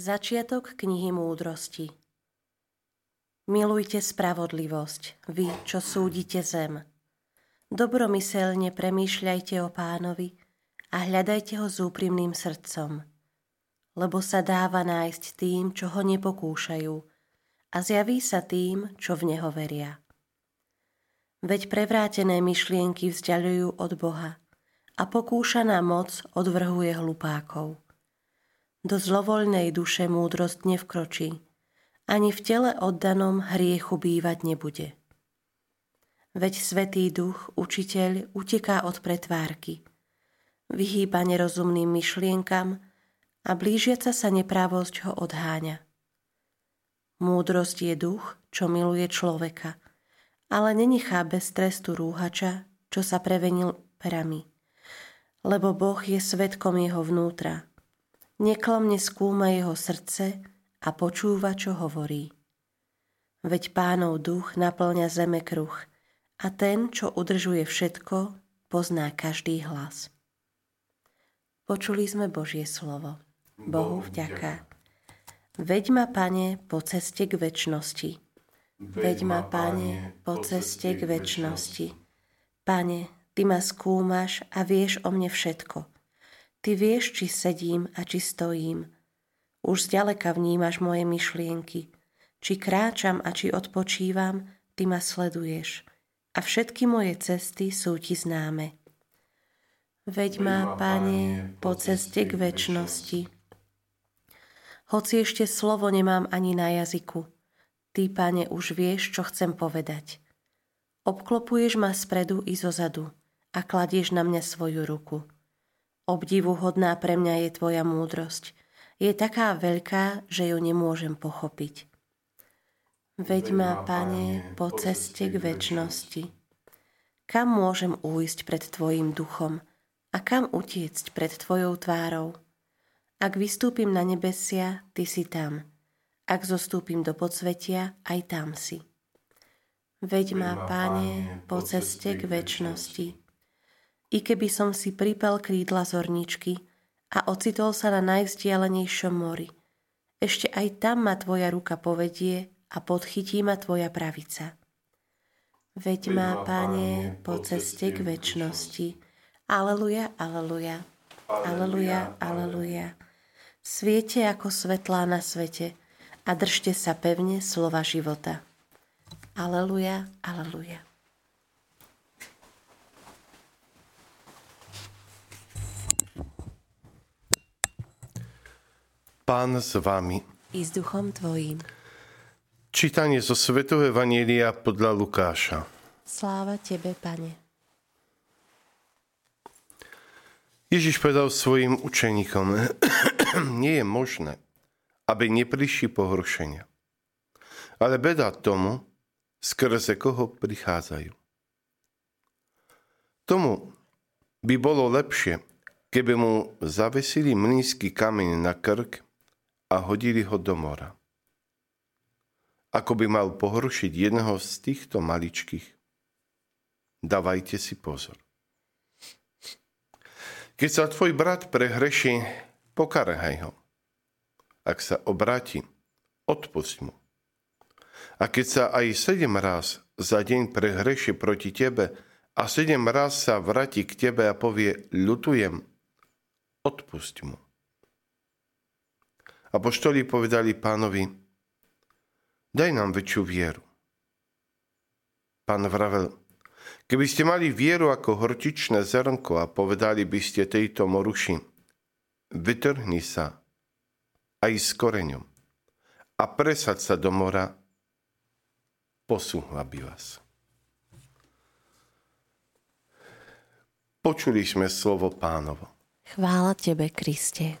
Začiatok knihy múdrosti Milujte spravodlivosť, vy, čo súdite zem. Dobromyselne premýšľajte o pánovi a hľadajte ho s úprimným srdcom, lebo sa dáva nájsť tým, čo ho nepokúšajú a zjaví sa tým, čo v neho veria. Veď prevrátené myšlienky vzdialujú od Boha a pokúšaná moc odvrhuje hlupákov. Do zlovoľnej duše múdrosť nevkročí, ani v tele oddanom hriechu bývať nebude. Veď Svetý Duch, učiteľ, uteká od pretvárky, vyhýba nerozumným myšlienkam a blížiaca sa neprávosť ho odháňa. Múdrosť je duch, čo miluje človeka, ale nenechá bez trestu rúhača, čo sa prevenil perami. Lebo Boh je svetkom jeho vnútra – Neklamne skúma jeho srdce a počúva, čo hovorí. Veď pánov duch naplňa zeme kruh a ten, čo udržuje všetko, pozná každý hlas. Počuli sme Božie slovo. Bohu vďaka. Veď ma, Pane, po ceste k väčšnosti. Veď ma, Pane, po ceste k väčšnosti. Pane, Ty ma skúmaš a vieš o mne všetko – Ty vieš, či sedím a či stojím. Už zďaleka vnímaš moje myšlienky. Či kráčam a či odpočívam, ty ma sleduješ. A všetky moje cesty sú ti známe. Veď ma, Pane, po ceste k väčšnosti. Hoci ešte slovo nemám ani na jazyku, Ty, Pane, už vieš, čo chcem povedať. Obklopuješ ma spredu i zozadu a kladieš na mňa svoju ruku. Obdivuhodná pre mňa je tvoja múdrosť. Je taká veľká, že ju nemôžem pochopiť. Veď ma, Pane, po ceste k väčšnosti. Kam môžem újsť pred Tvojim duchom a kam utiecť pred Tvojou tvárou? Ak vystúpim na nebesia, Ty si tam. Ak zostúpim do podsvetia, aj tam si. Veď ma, Pane, po ceste k väčšnosti i keby som si pripel krídla zorničky a ocitol sa na najvzdialenejšom mori. Ešte aj tam ma tvoja ruka povedie a podchytí ma tvoja pravica. Veď ma, Pane, po ceste k väčšnosti. Aleluja, aleluja, aleluja, aleluja. Sviete ako svetlá na svete a držte sa pevne slova života. Aleluja, aleluja. Pán s vami. I s duchom tvojím. Čítanie zo Svetého Evanielia podľa Lukáša. Sláva tebe, Pane. Ježiš povedal svojim učeníkom, nie je možné, aby neprišli pohoršenia. Ale beda tomu, skrze koho prichádzajú. Tomu by bolo lepšie, keby mu zavesili mlínsky kameň na krk a hodili ho do mora. Ako by mal pohoršiť jedného z týchto maličkých. Dávajte si pozor. Keď sa tvoj brat prehreší, pokarhaj ho. Ak sa obráti, odpust mu. A keď sa aj sedem raz za deň prehreši proti tebe a sedem raz sa vráti k tebe a povie, ľutujem, odpust mu. Apoštoli povedali pánovi, daj nám väčšiu vieru. Pán vravel, keby ste mali vieru ako hortičné zrnko a povedali by ste tejto moruši, vytrhni sa aj s koreňom a presať sa do mora, posúhla by vás. Počuli sme slovo pánovo. Chvála tebe, Kriste.